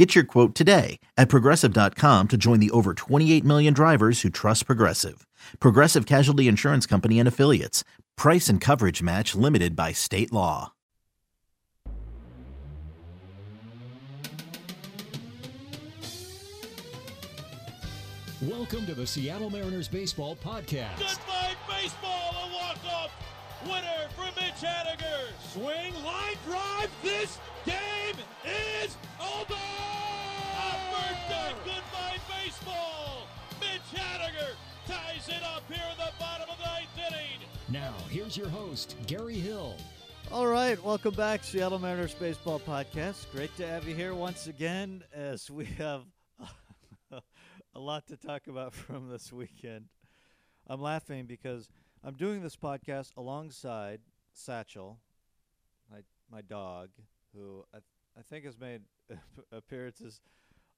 Get your quote today at progressive.com to join the over 28 million drivers who trust Progressive. Progressive Casualty Insurance Company and Affiliates. Price and coverage match limited by state law. Welcome to the Seattle Mariners Baseball Podcast. Goodbye, baseball, a walk-off winner for Mitch Haniger. Swing, line drive, this game is over! A birthday goodbye baseball! Mitch Haniger ties it up here in the bottom of the ninth inning. Now, here's your host, Gary Hill. All right, welcome back, Seattle Mariners Baseball Podcast. Great to have you here once again as we have a lot to talk about from this weekend. I'm laughing because I'm doing this podcast alongside Satchel, my my dog, who I, th- I think has made appearances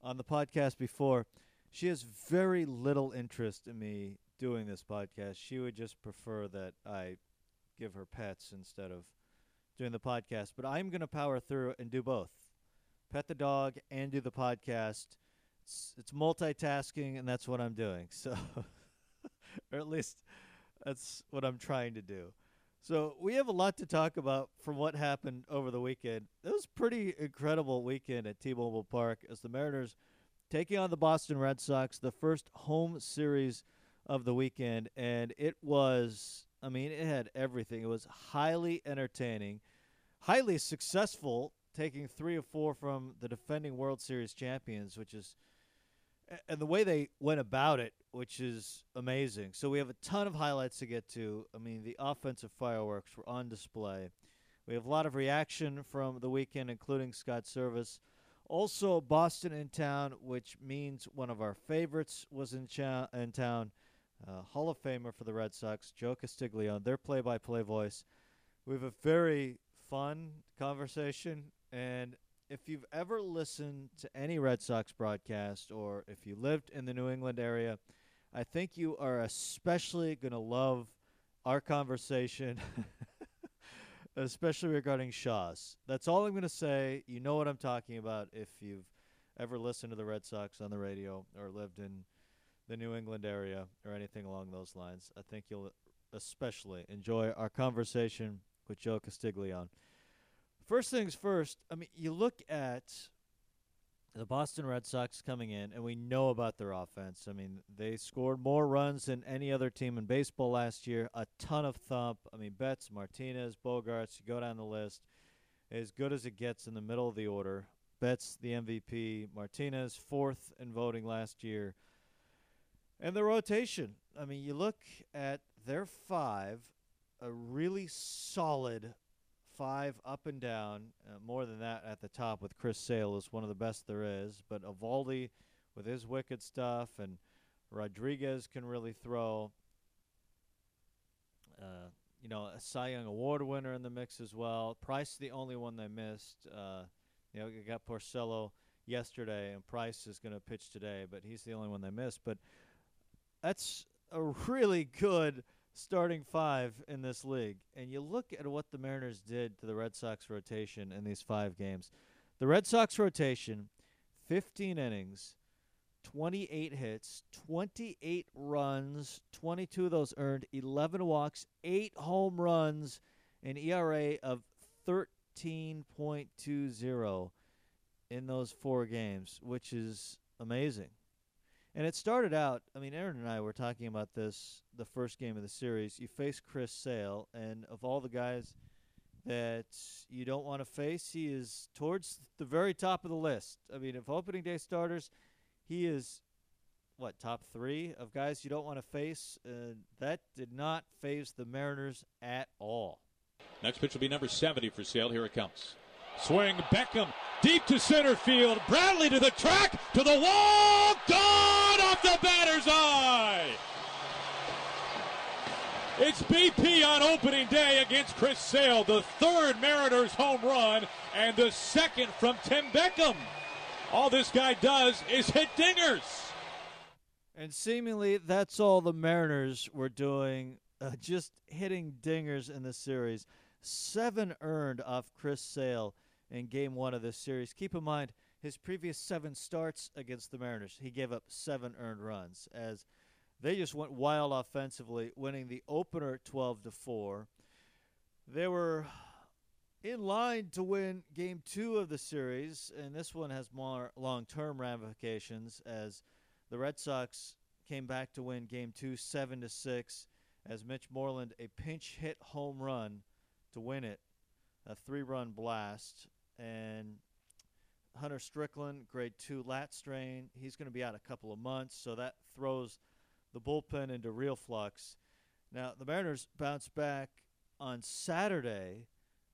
on the podcast before. She has very little interest in me doing this podcast. She would just prefer that I give her pets instead of doing the podcast. But I'm going to power through and do both pet the dog and do the podcast. It's, it's multitasking, and that's what I'm doing. So, or at least that's what I'm trying to do. So we have a lot to talk about from what happened over the weekend. It was pretty incredible weekend at T-Mobile Park as the Mariners taking on the Boston Red Sox, the first home series of the weekend, and it was I mean, it had everything. It was highly entertaining, highly successful, taking 3 of 4 from the defending World Series champions, which is and the way they went about it, which is amazing. So we have a ton of highlights to get to. I mean, the offensive fireworks were on display. We have a lot of reaction from the weekend, including Scott Servais. Also, Boston in town, which means one of our favorites was in, cha- in town. Uh, Hall of Famer for the Red Sox, Joe Castiglione, their play-by-play voice. We have a very fun conversation, and if you've ever listened to any Red Sox broadcast or if you lived in the New England area, I think you are especially going to love our conversation, especially regarding Shaw's. That's all I'm going to say. You know what I'm talking about if you've ever listened to the Red Sox on the radio or lived in the New England area or anything along those lines. I think you'll especially enjoy our conversation with Joe Castiglione. First things first, I mean, you look at the Boston Red Sox coming in, and we know about their offense. I mean, they scored more runs than any other team in baseball last year, a ton of thump. I mean, Betts, Martinez, Bogaerts, you go down the list, as good as it gets in the middle of the order. Betts, the MVP, Martinez, fourth in voting last year. And the rotation, I mean, you look at their five, a really solid five up and down. Uh, more than that at the top with Chris Sale is one of the best there is. But Eovaldi with his wicked stuff and Rodriguez can really throw. Uh, you know, a Cy Young Award winner in the mix as well. Price the only one they missed. Uh, you know, you got Porcello yesterday, and Price is going to pitch today, but he's the only one they missed. But that's a really good starting five in this league. And you look at what the Mariners did to the Red Sox rotation in these five games. The Red Sox rotation, 15 innings, 28 hits, 28 runs, 22 of those earned, 11 walks, 8 home runs, an ERA of 13.20 in those four games, which is amazing. And it started out, I mean, Aaron and I were talking about this the first game of the series. You face Chris Sale, and of all the guys that you don't want to face, he is towards the very top of the list. I mean, if opening day starters, he is, what, top three of guys you don't want to face? Uh, that did not phase the Mariners at all. Next pitch will be number 70 for Sale. Here it comes. Swing, Beckham, deep to center field. Bradley to the track, to the wall, gone the batter's eye. It's BP on opening day against Chris Sale, the third Mariners home run and the second from Tim Beckham. All this guy does is hit dingers. And seemingly that's all the Mariners were doing, uh, just hitting dingers in the series. Seven earned off Chris Sale in game one of this series. Keep in mind, his previous seven starts against the Mariners, he gave up seven earned runs as they just went wild offensively, winning the opener 12 to 4. They were in line to win game two of the series, and this one has more long term ramifications as the Red Sox came back to win game two 7 to 6 as Mitch Moreland a pinch hit home run to win it, a three run blast. And Hunter Strickland, grade two lat strain. He's going to be out a couple of months, so that throws the bullpen into real flux. Now, the Mariners bounce back on Saturday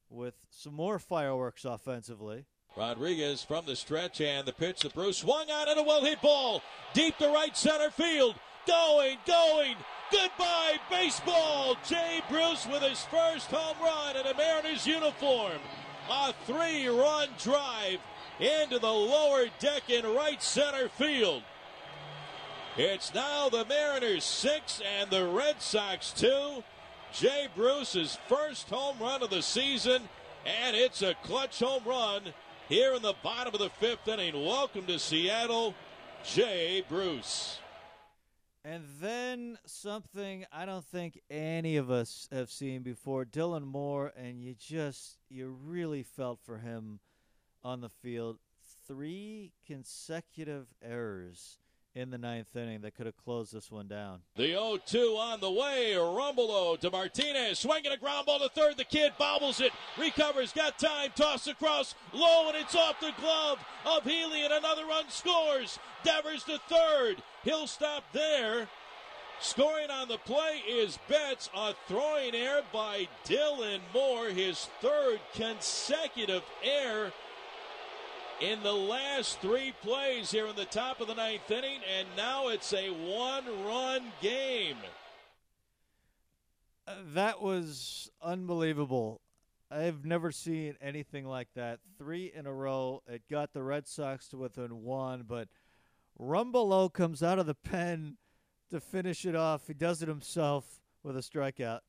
with some more fireworks offensively. Rodriguez from the stretch and the pitch to Bruce swung out and a well hit ball deep to right center field. Going, going. Goodbye, baseball. Jay Bruce with his first home run in a Mariners uniform. A three run drive into the lower deck in right center field. It's now the Mariners six and the Red Sox two. Jay Bruce's first home run of the season, and it's a clutch home run here in the bottom of the fifth inning. Welcome to Seattle, Jay Bruce. And then something I don't think any of us have seen before Dylan Moore, and you just, you really felt for him on the field. Three consecutive errors in the ninth inning that could have closed this one down. The 0 2 on the way. Rumbelow to Martinez. Swinging a ground ball to third. The kid bobbles it. Recovers. Got time. Toss across. Low, and it's off the glove of Healy, and another run scores. Devers to third. He'll stop there. Scoring on the play is Betts. A throwing error by Dylan Moore. His third consecutive error in the last three plays here in the top of the ninth inning, and now it's a one run game. Uh, that was unbelievable. I've never seen anything like that. Three in a row. It got the Red Sox to within one, but Rumbelow comes out of the pen to finish it off. He does it himself with a strikeout.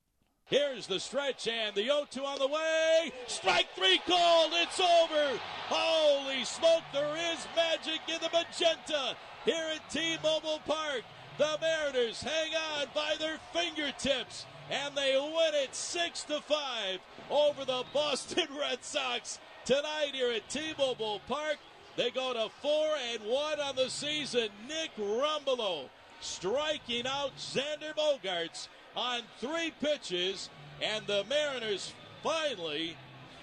Here's the stretch and the 0 2 on the way. Strike three called. It's over. Holy smoke, there is magic in the magenta here at T Mobile Park. The Mariners hang on by their fingertips and they win it 6 to 5 over the Boston Red Sox tonight here at T Mobile Park. They go to 4 and 1 on the season. Nick Rumbelow striking out Xander Bogaerts on three pitches, and the Mariners finally,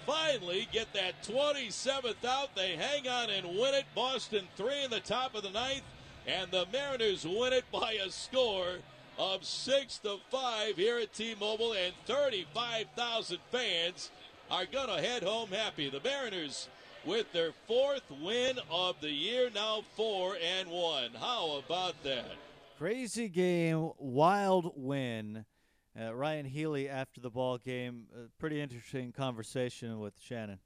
finally get that 27th out. They hang on and win it. Boston three in the top of the ninth, and the Mariners win it by a score of six to five here at T-Mobile, and 35,000 fans are gonna head home happy. The Mariners with their fourth win of the year, now four and one. How about that? Crazy game, wild win. Uh, Ryan Healy after the ball game, uh, pretty interesting conversation with Shannon.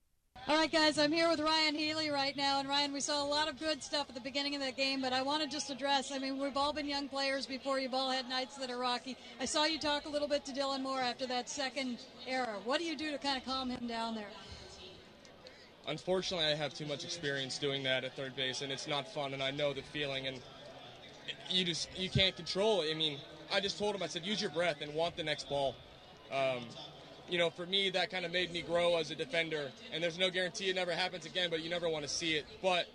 All right, guys, I'm here with Ryan Healy right now. And Ryan, we saw a lot of good stuff at the beginning of that game, but I want to just address I mean, we've all been young players before. You've all had nights that are rocky. I saw you talk a little bit to Dylan Moore after that second error. What do you do to kind of calm him down there? Unfortunately, I have too much experience doing that at third base, and it's not fun, and I know the feeling. And you just you can't control it. I mean, I just told him I said use your breath and want the next ball. Um, you know, for me, that kind of made me grow as a defender. And there's no guarantee it never happens again, but you never want to see it. But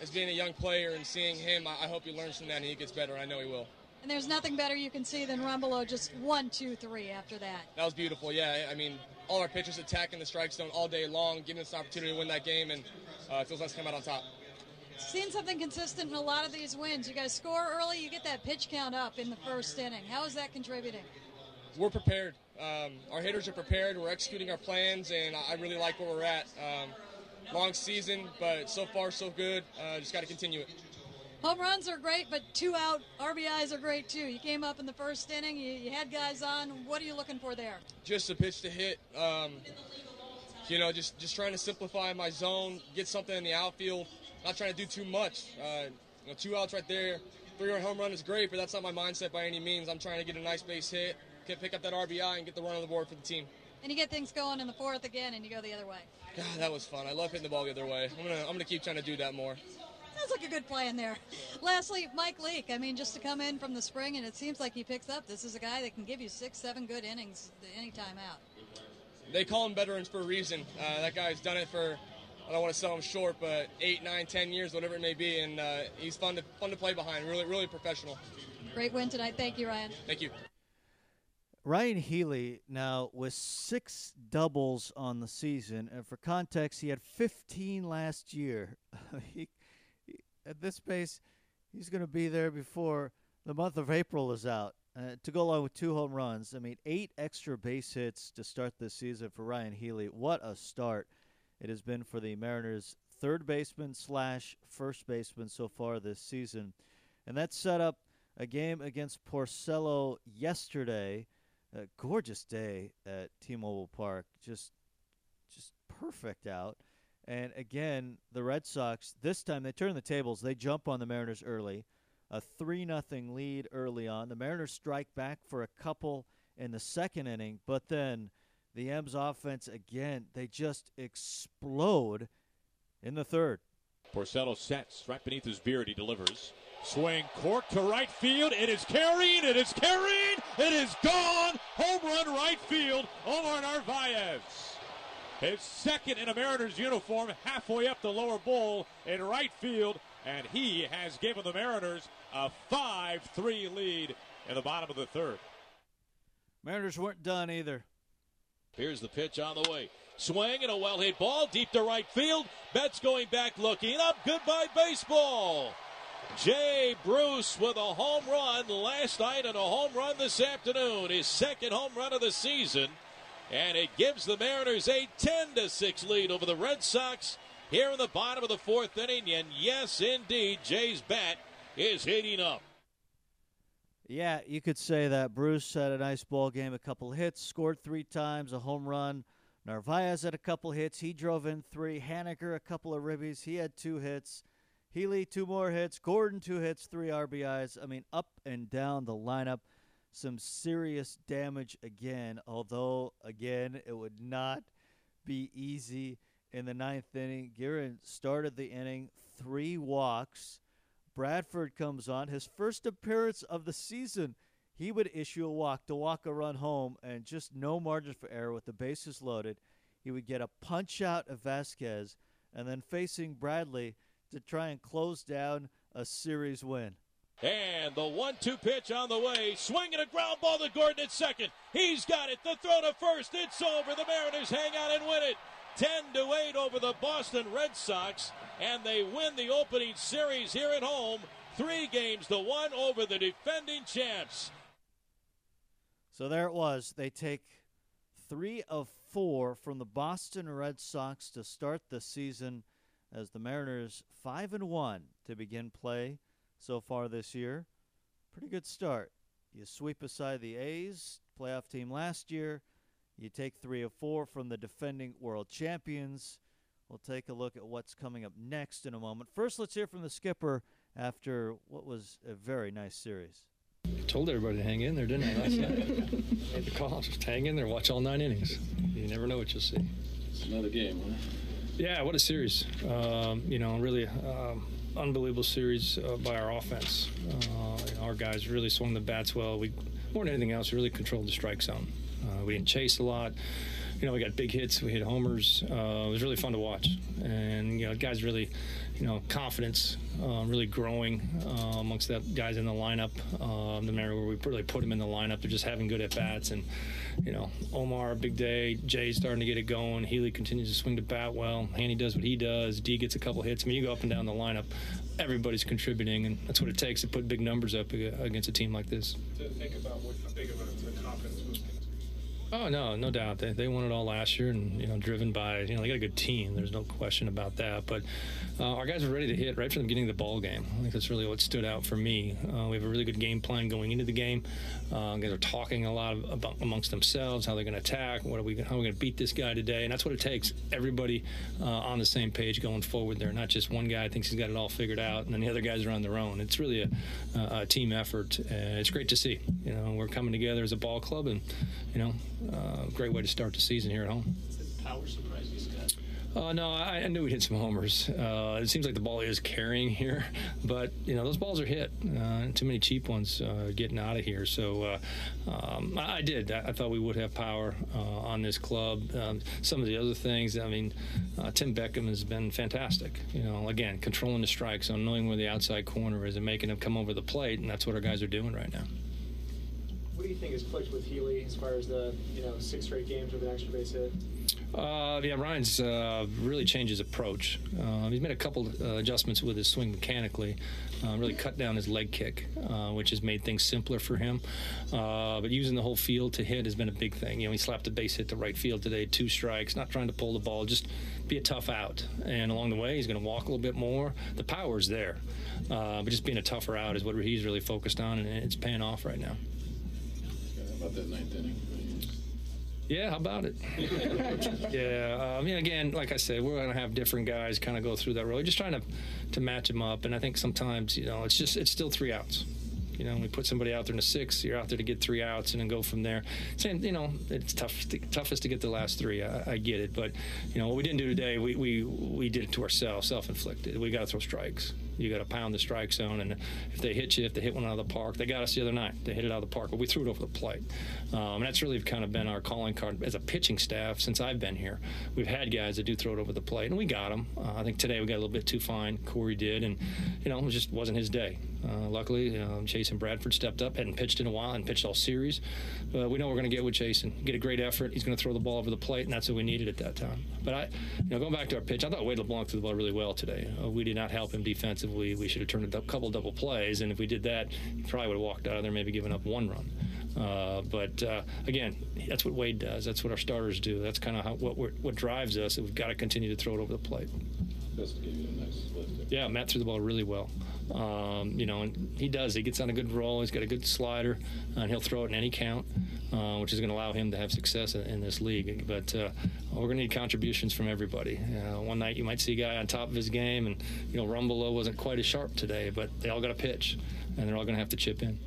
as being a young player and seeing him, I, I hope he learns from that and he gets better. I know he will. And there's nothing better you can see than Rumbelow just one, two, three after that. That was beautiful. Yeah, I mean, all our pitchers attacking the strike zone all day long, giving us an opportunity to win that game, and uh, it feels nice to come out on top seen something consistent in a lot of these wins. You guys score early, you get that pitch count up in the first inning. How is that contributing? We're prepared. Um, our hitters are prepared. We're executing our plans, and I really like where we're at. Um, long season, but so far so good. Uh, just got to continue it. Home runs are great, but two out RBIs are great too. You came up in the first inning, you, you had guys on. What are you looking for there? Just a pitch to hit. Um, you know, just just trying to simplify my zone, get something in the outfield. Not trying to do too much. Uh, you know, two outs right there. Three-run home run is great, but that's not my mindset by any means. I'm trying to get a nice base hit, get pick up that RBI, and get the run on the board for the team. And you get things going in the fourth again, and you go the other way. God, that was fun. I love hitting the ball the other way. I'm gonna I'm gonna keep trying to do that more. Sounds like a good plan there. Lastly, Mike Leake. I mean, just to come in from the spring, and it seems like he picks up. This is a guy that can give you six, seven good innings any time out. They call him veterans for a reason. Uh, that guy's done it for I don't want to sell him short, but eight, nine, ten years, whatever it may be, and uh, he's fun to fun to play behind. Really, really professional. Great win tonight. Thank you, Ryan. Thank you. Ryan Healy now with six doubles on the season, and for context, he had 15 last year. he, he, at this pace, he's going to be there before the month of April is out. Uh, to go along with two home runs, I mean, eight extra base hits to start this season for Ryan Healy. What a start it has been for the Mariners' third baseman slash first baseman so far this season. And that set up a game against Porcello yesterday a gorgeous day at T-Mobile Park. Just just perfect out. And again, the Red Sox this time they turn the tables. They jump on the Mariners early. A 3 nothing lead early on. The Mariners strike back for a couple in the second inning, but then the M's offense again, they just explode in the third. Porcello sets right beneath his beard. He delivers. Swing cork to right field. It is carrying. It is carrying. It is gone. Home run right field. Omar Narvaez. His second in a Mariners uniform, halfway up the lower bowl in right field, and he has given the Mariners a 5 3 lead in the bottom of the third. Mariners weren't done either. Here's the pitch on the way. Swing and a well hit ball deep to right field. Betts going back looking up. Goodbye, baseball. Jay Bruce with a home run last night and a home run this afternoon. His second home run of the season. And it gives the Mariners a 10 to 6 lead over the Red Sox here in the bottom of the fourth inning. And yes, indeed, Jay's bat is hitting up. Yeah, you could say that. Bruce had a nice ball game, a couple hits, scored three times, a home run. Narvaez had a couple hits. He drove in three. Haniger, a couple of ribbies. He had two hits. Healy, two more hits. Gordon, two hits, three RBIs. I mean, up and down the lineup. Some serious damage again, although, again, it would not be easy in the ninth inning. Gearrin started the inning, three walks. Bradford comes on, his first appearance of the season. He would issue a walk to walk a run home, and just no margin for error with the bases loaded. He would get a punch out of Vázquez, and then facing Bradley, to try and close down a series win. And the one-two pitch on the way, swinging a ground ball to Gordon at second. He's got it. The throw to first. It's over. The Mariners hang out and win it. 10 to 8 over the Boston Red Sox, and they win the opening series here at home. Three games to one over the defending champs. So there it was. They take three of four from the Boston Red Sox to start the season as the Mariners five and one to begin play so far this year. Pretty good start. You sweep aside the A's, playoff team last year. You take three of four from the defending world champions. We'll take a look at what's coming up next in a moment. First, let's hear from the skipper after what was a very nice series. I told everybody to hang in there, didn't I? Last night. Made the call. Just hang in there, watch all nine innings. You never know what you'll see. It's another game, huh? Yeah, what a series. Um, you know, really um, unbelievable series uh, by our offense. Uh, our guys really swung the bats well. We, more than anything else, we really controlled the strike zone. Uh, we didn't chase a lot. You know, we got big hits. We hit homers. Uh, it was really fun to watch. And, you know, guys really, you know, confidence uh, really growing uh, amongst the guys in the lineup. Um, the manner where we really put them in the lineup, they're just having good at bats. And, you know, Omar, big day. Jay's starting to get it going. Healy continues to swing the bat well. Hanny does what he does. D gets a couple hits. I mean, you go up and down the lineup, everybody's contributing, and that's what it takes to put big numbers up against a team like this. To think about what big of a Oh no, no doubt. They, they won it all last year, and you know, driven by you know they got a good team. There's no question about that. But uh, our guys are ready to hit right from the beginning of the ball game. I think that's really what stood out for me. Uh, we have a really good game plan going into the game. Uh, guys are talking a lot about amongst themselves how they're going to attack. What are we? How are we going to beat this guy today? And that's what it takes. Everybody uh, on the same page going forward. There, not just one guy thinks he's got it all figured out, and then the other guys are on their own. It's really a, a team effort. it's great to see. You know, we're coming together as a ball club, and you know uh, great way to start the season here at home. Power surprise these guys. Uh, no, I, I, knew we'd hit some homers. Uh, it seems like the ball is carrying here, but you know those balls are hit. Uh, too many cheap ones uh, getting out of here. So uh, um, I, I, did. I, I, thought we would have power uh, on this club. Um, some of the other things. I mean, Tim Beckham has been fantastic. You know, again, controlling the strike zone, knowing where the outside corner is, and making them come over the plate, and that's what our guys are doing right now do you think has clicked with Healy as far as the you know six straight games with an extra base hit? Uh, yeah, Ryan's uh, really changed his approach. Uh, he's made a couple uh, adjustments with his swing mechanically. Uh, really cut down his leg kick, uh, which has made things simpler for him. but using the whole field to hit has been a big thing. You know, he slapped a base hit to right field today, two strikes, not trying to pull the ball, just be a tough out. And along the way, he's going to walk a little bit more. The power's there, but just being a tougher out is what he's really focused on, and it's paying off right now about that ninth inning. Yeah, how about it? yeah, uh, I mean, again, like I said, we're going to have different guys kind of go through that role. Just trying to to match them up, and I think sometimes you know it's just it's still three outs. You know, we put somebody out there in a six, you're out there to get three outs and then go from there. Saying, you know, it's tough, to, toughest to get the last three. I, I, get it, but you know what we didn't do today, we we, we did it to ourselves, self-inflicted. We got to throw strikes you got to pound the strike zone. And if they hit you, if they hit one out of the park, they got us the other night. They hit it out of the park, but we threw it over the plate. Um, and that's really kind of been our calling card as a pitching staff since I've been here. We've had guys that do throw it over the plate, and we got them. Uh, I think today we got a little bit too fine. Corey did, and you know, it just wasn't his day. Uh, luckily, um, Chasen Bradford stepped up, hadn't pitched in a while, and pitched all series. But we know we're going to get with Chasen. Get a great effort. He's going to throw the ball over the plate, and that's what we needed at that time. But I, you know, going back to our pitch, I thought Wade LeBlanc threw the ball really well today. Uh, we did not help him defensively. We should have turned a couple double plays, and if we did that, he probably would have walked out of there, maybe given up one run. Uh, but uh, again, that's what Wade does. That's what our starters do. That's kind of what what drives us. We've got to continue to throw it over the plate. Yeah, Matt threw the ball really well. Um, you know, and he does. He gets on a good roll. He's got a good slider, and he'll throw it in any count, uh, which is going to allow him to have success in, this league. But uh, we're going to need contributions from everybody. Uh, one night you might see a guy on top of his game, and you know, Rumbelow wasn't quite as sharp today, but they all got a pitch, and they're all going to have to chip in.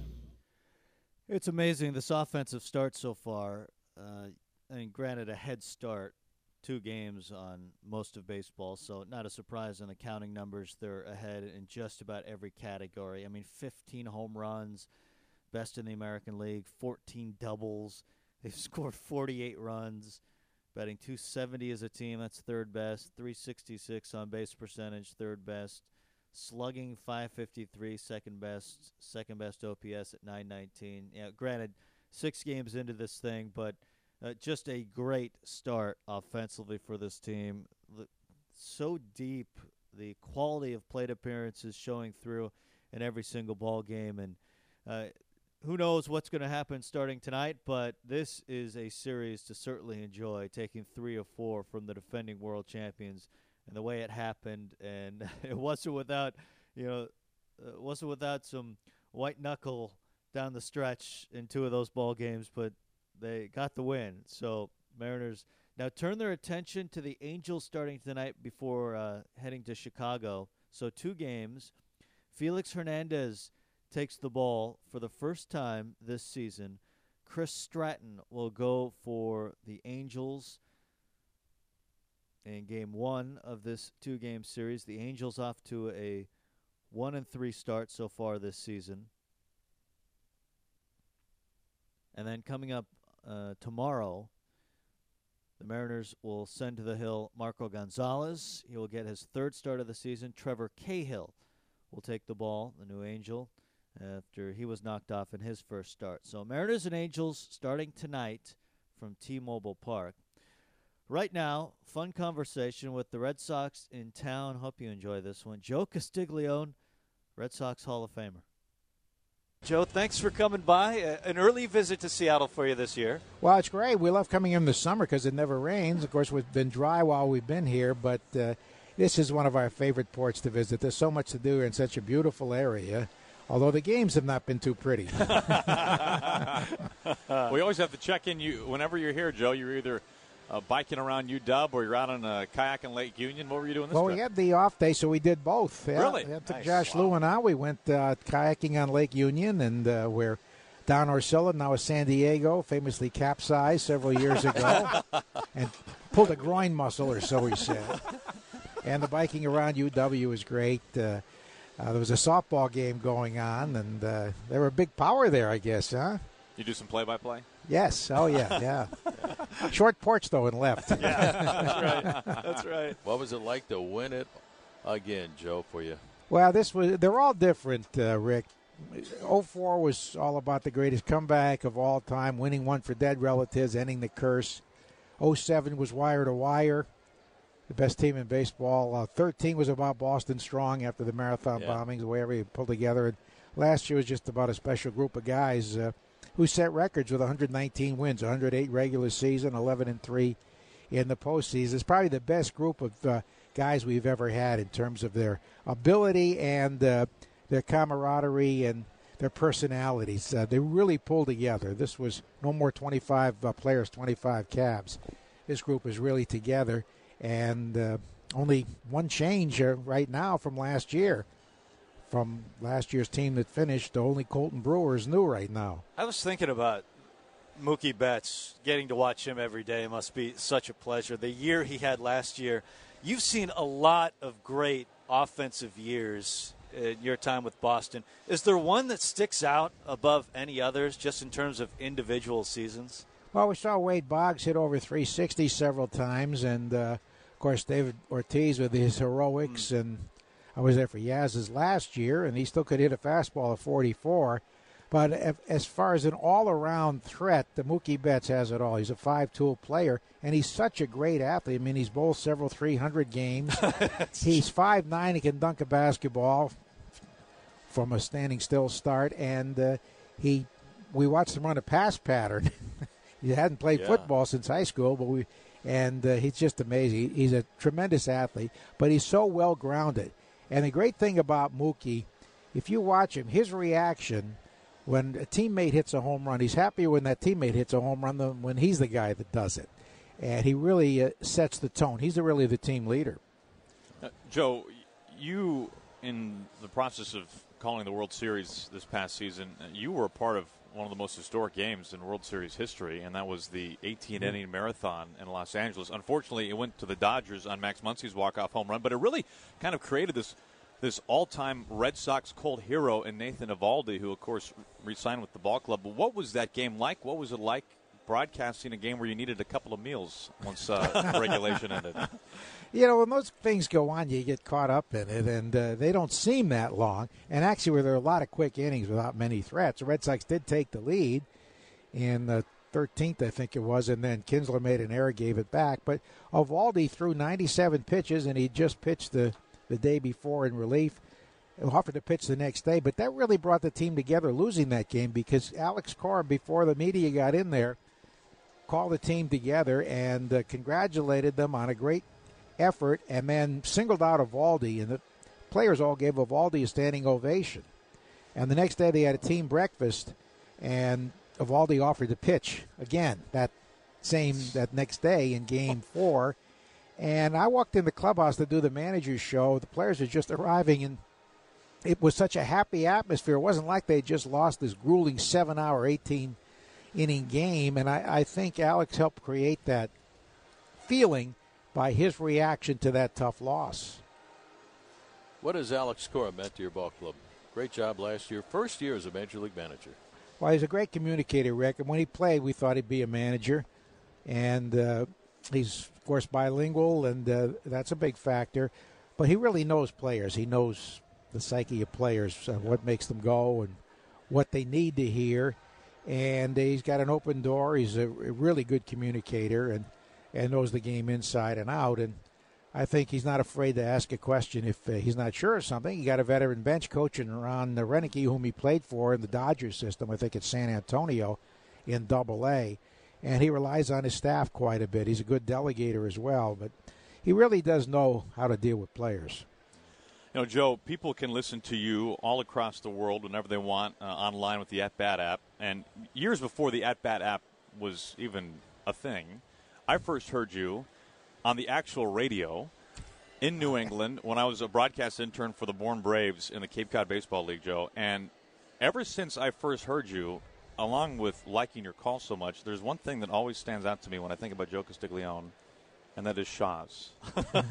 It's amazing this offensive start so far. Uh, mean, granted, a head start two games on most of baseball, so not a surprise on the counting numbers. They're ahead in just about every category. I mean, 15 home runs, best in the American League, 14 doubles. They've scored 48 runs, batting 270 as a team. That's third best. 366 on base percentage, third best. Slugging 553, second best. Second best OPS at 919. Yeah, granted, six games into this thing, but – uh, just a great start offensively for this team. So deep, the quality of plate appearances showing through in every single ball game, and uh, who knows what's going to happen starting tonight. But this is a series to certainly enjoy, taking three or four from the defending world champions, and the way it happened, and it wasn't without, you know, uh, wasn't without some white knuckle down the stretch in two of those ball games, but they got the win. So Mariners now turn their attention to the Angels starting tonight before uh, heading to Chicago. So two games. Felix Hernandez takes the ball for the first time this season. Chris Stratton will go for the Angels in game one of this two game series. The Angels off to a one and three start so far this season. And then coming up uh, tomorrow, the Mariners will send to the hill Marco Gonzalez. He will get his third start of the season. Trevor Cahill will take the ball, the new Angel, after he was knocked off in his first start. So Mariners and Angels starting tonight from T-Mobile Park. Right now, fun conversation with the Red Sox in town. Hope you enjoy this one. Joe Castiglione, Red Sox Hall of Famer. Joe, thanks for coming by. Uh, an early visit to Seattle for you this year. Well, it's great. We love coming in the summer because it never rains. Of course, we've been dry while we've been here, but uh, this is one of our favorite ports to visit. There's so much to do in such a beautiful area. Although the games have not been too pretty. we always have to check in. You whenever you're here, Joe. You're either uh, biking around UW or you're out on a kayak in Lake Union. What were you doing this Well, trip? we had the off day, so we did both. Yeah, Really? yeah, took Nice. Josh Lewin and I. We went uh, kayaking on Lake Union, and uh, we're Don Orsillo, now in San Diego, famously capsized several years ago, and pulled a groin muscle, or so he said. And the biking around UW was great. Uh, uh, there was a softball game going on, and uh, they were a big power there, I guess, huh? You do some play-by-play. Yes. Oh, yeah, yeah. Short porch, though, and left. That's right. What was it like to win it again, Joe, for you? Well, this was they're all different, uh, Rick. 04 was all about the greatest comeback of all time, winning one for dead relatives, ending the curse. 07 was wire to wire, the best team in baseball. Uh, 13 was about Boston Strong after the marathon Yeah. bombings, the way everybody pulled together. And last year was just about a special group of guys uh, who set records with 119 wins, 108 regular season, 11 and 3 in the postseason. It's probably the best group of uh, guys we've ever had in terms of their ability and uh, their camaraderie and their personalities. Uh, they really pulled together. This was no more 25 uh, players, 25 cabs. This group is really together, and uh, only one change uh, right now from last year. From last year's team that finished, the only Colten Brewer's new right now. I was thinking about Mookie Betts. Getting to watch him every day must be such a pleasure. The year he had last year, you've seen a lot of great offensive years in your time with Boston. Is there one that sticks out above any others, just in terms of individual seasons? Well, we saw Wade Boggs hit over 360 several times, and uh, of course David Ortiz with his heroics. And I was there for Yaz's last year, and he still could hit a fastball at 44. But as far as an all-around threat, the Mookie Betts has it all. He's a five-tool player, and he's such a great athlete. I mean, he's bowled several 300 games. he's five nine. He can dunk a basketball from a standing still start, and uh, he we watched him run a pass pattern. he hadn't played Yeah. football since high school, but we and uh, he's just amazing. He's a tremendous athlete, but he's so well grounded. And the great thing about Mookie, if you watch him, his reaction when a teammate hits a home run, he's happier when that teammate hits a home run than when he's the guy that does it. And he really uh, sets the tone. He's really the team leader. Uh, Joe, you in the process of calling the World Series this past season, uh, you were a part of one of the most historic games in World Series history, and that was the 18 inning marathon in Los Angeles. Unfortunately, it went to the Dodgers on Max Muncy's walk off home run, but it really kind of created this this all time Red Sox cold hero in Nathan Eovaldi, who of course re-signed with the ball club. But what was that game like? What was it like? Broadcasting a game where you needed a couple of meals once uh, regulation ended. You know, when those things go on, you get caught up in it, and uh, they don't seem that long. And actually, where there were a lot of quick innings without many threats, the Red Sox did take the lead in the 13th, I think it was, and then Kinsler made an error, gave it back. But Eovaldi threw 97 pitches, and he just pitched the, the day before in relief. Offered to pitch the next day, but that really brought the team together, losing that game because Alex Cora, before the media got in there, called the team together and uh, congratulated them on a great effort, and then singled out Eovaldi, and the players all gave Eovaldi a standing ovation. And the next day they had a team breakfast, and Eovaldi offered to pitch again that same that next day in Game Four. And I walked in the clubhouse to do the manager's show. The players were just arriving, and it was such a happy atmosphere. It wasn't like they just lost this grueling seven-hour, 18 inning game, and I, I think Alex helped create that feeling by his reaction to that tough loss. What has Alex Cora meant to your ball club? Great job last year. First year as a major league manager. Well, he's a great communicator, Rick. And when he played, we thought he'd be a manager. And uh, he's, of course, bilingual, and uh, that's a big factor. But he really knows players. He knows the psyche of players, uh, what makes them go, and what they need to hear. And he's got an open door. He's a, really good communicator and, and knows the game inside and out. And I think he's not afraid to ask a question if uh, he's not sure of something. He got a veteran bench coach in Ron Roenicke, whom he played for in the Dodgers system. I think at San Antonio in Double A, and he relies on his staff quite a bit. He's a good delegator as well, but he really does know how to deal with players. You know, Joe, people can listen to you all across the world whenever they want uh, online with the At Bat app. And years before the At Bat app was even a thing, I first heard you on the actual radio in New England when I was a broadcast intern for the Bourne Braves in the Cape Cod Baseball League, Joe. And ever since I first heard you, along with liking your call so much, there's one thing that always stands out to me when I think about Joe Castiglione and that is Shaw's.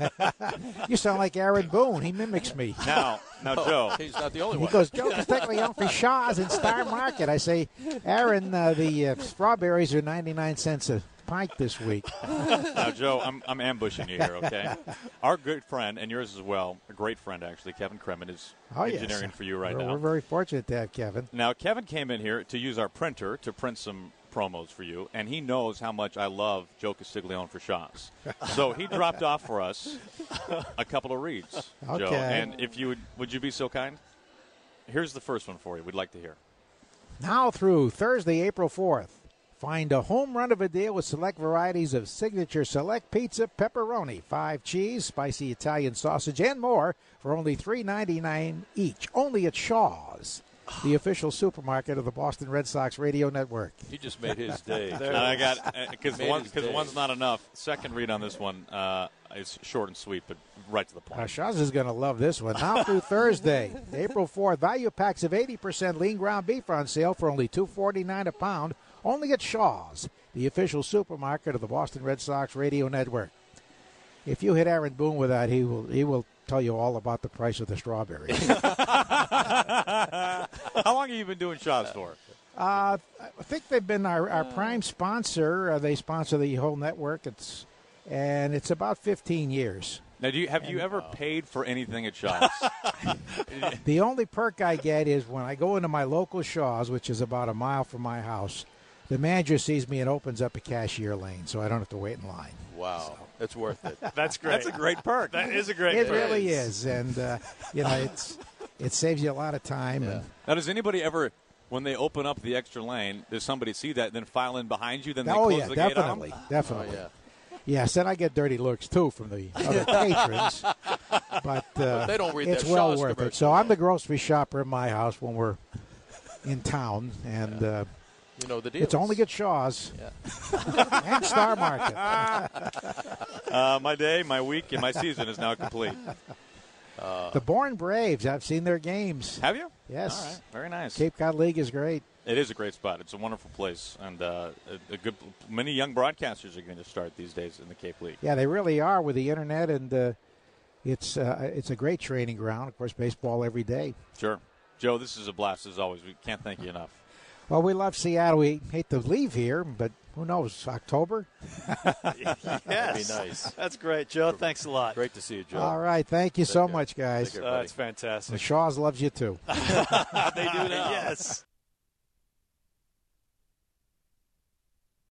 you sound like Aaron Boone. He mimics me. Now, now, Joe. He's not the only one. he one. goes, Joe Castiglione for Shaw's in Star Market. I say, Aaron, uh, the uh, strawberries are 99 cents a pint this week. now, Joe, I'm, I'm ambushing you here, okay? Our good friend, and yours as well, a great friend actually, Kevin Kremen, is oh, engineering yes. for you right we're, now. We're very fortunate to have Kevin. Now, Kevin came in here to use our printer to print some promos for you, and he knows how much I love Joe Castiglione for Shaw's. so he dropped off for us a couple of reads, okay. Joe. And if you would, would you be so kind? Here's the first one for you. We'd like to hear. Now through Thursday, April 4th, find a home run of a deal with select varieties of signature select pizza, pepperoni, five cheese, spicy Italian sausage, and more for only $3.99 each. Only at Shaw's the official supermarket of the Boston Red Sox radio network. He just made his day. and I got because one one's not enough. Second read on this one uh, is short and sweet, but right to the point. Uh, Shaw's is going to love this one. Now through Thursday, April 4th, value packs of 80% lean ground beef on sale for only $2.49 a pound. Only at Shaw's, the official supermarket of the Boston Red Sox radio network. If you hit Aaron Boone with that, he will he will tell you all about the price of the strawberries. How long have you been doing Shaw's for? Uh, I think they've been our, our prime sponsor. Uh, they sponsor the whole network. It's and it's about 15 years. Now, do you have you ever paid for anything at Shaw's? the only perk I get is when I go into my local Shaw's, which is about a mile from my house. The manager sees me and opens up a cashier lane, so I don't have to wait in line. Wow, so. that's worth it. That's great. That's a great perk. That is a great. It perk. really is, and uh, you know, it's it saves you a lot of time. Yeah. And, now, does anybody ever, when they open up the extra lane, does somebody see that, and then file in behind you, then they oh close yeah, the definitely, gate on them? definitely. Oh, yeah. Yes, and I get dirty looks too from the other patrons, but uh, they don't read it's well Shaw's worth it. So I'm the grocery shopper in my house when we're in town, and uh, you know the deal. it's only at Shaw's Yeah. and Star Market. Uh, my day, my week, and my season is now complete. Uh, the Bourne Braves, I've seen their games. have you? Yes, All right. Very nice. Cape Cod League is great. It is a great spot. It's a wonderful place, and uh, a, a good. Many young broadcasters are going to start these days in the Cape League. Yeah, they really are with the internet, and uh, it's uh, it's a great training ground. Of course, baseball every day. Sure, Joe. This is a blast as always. We can't thank you enough. Well, we love Seattle. We hate to leave here, but who knows? October. yes, That'd be nice. That's great, Joe. Thanks a lot. Great to see you, Joe. All right, thank you Take so care. much, guys. Take care, Uh. That's fantastic. The Shaw's loves you too. they do now. yes.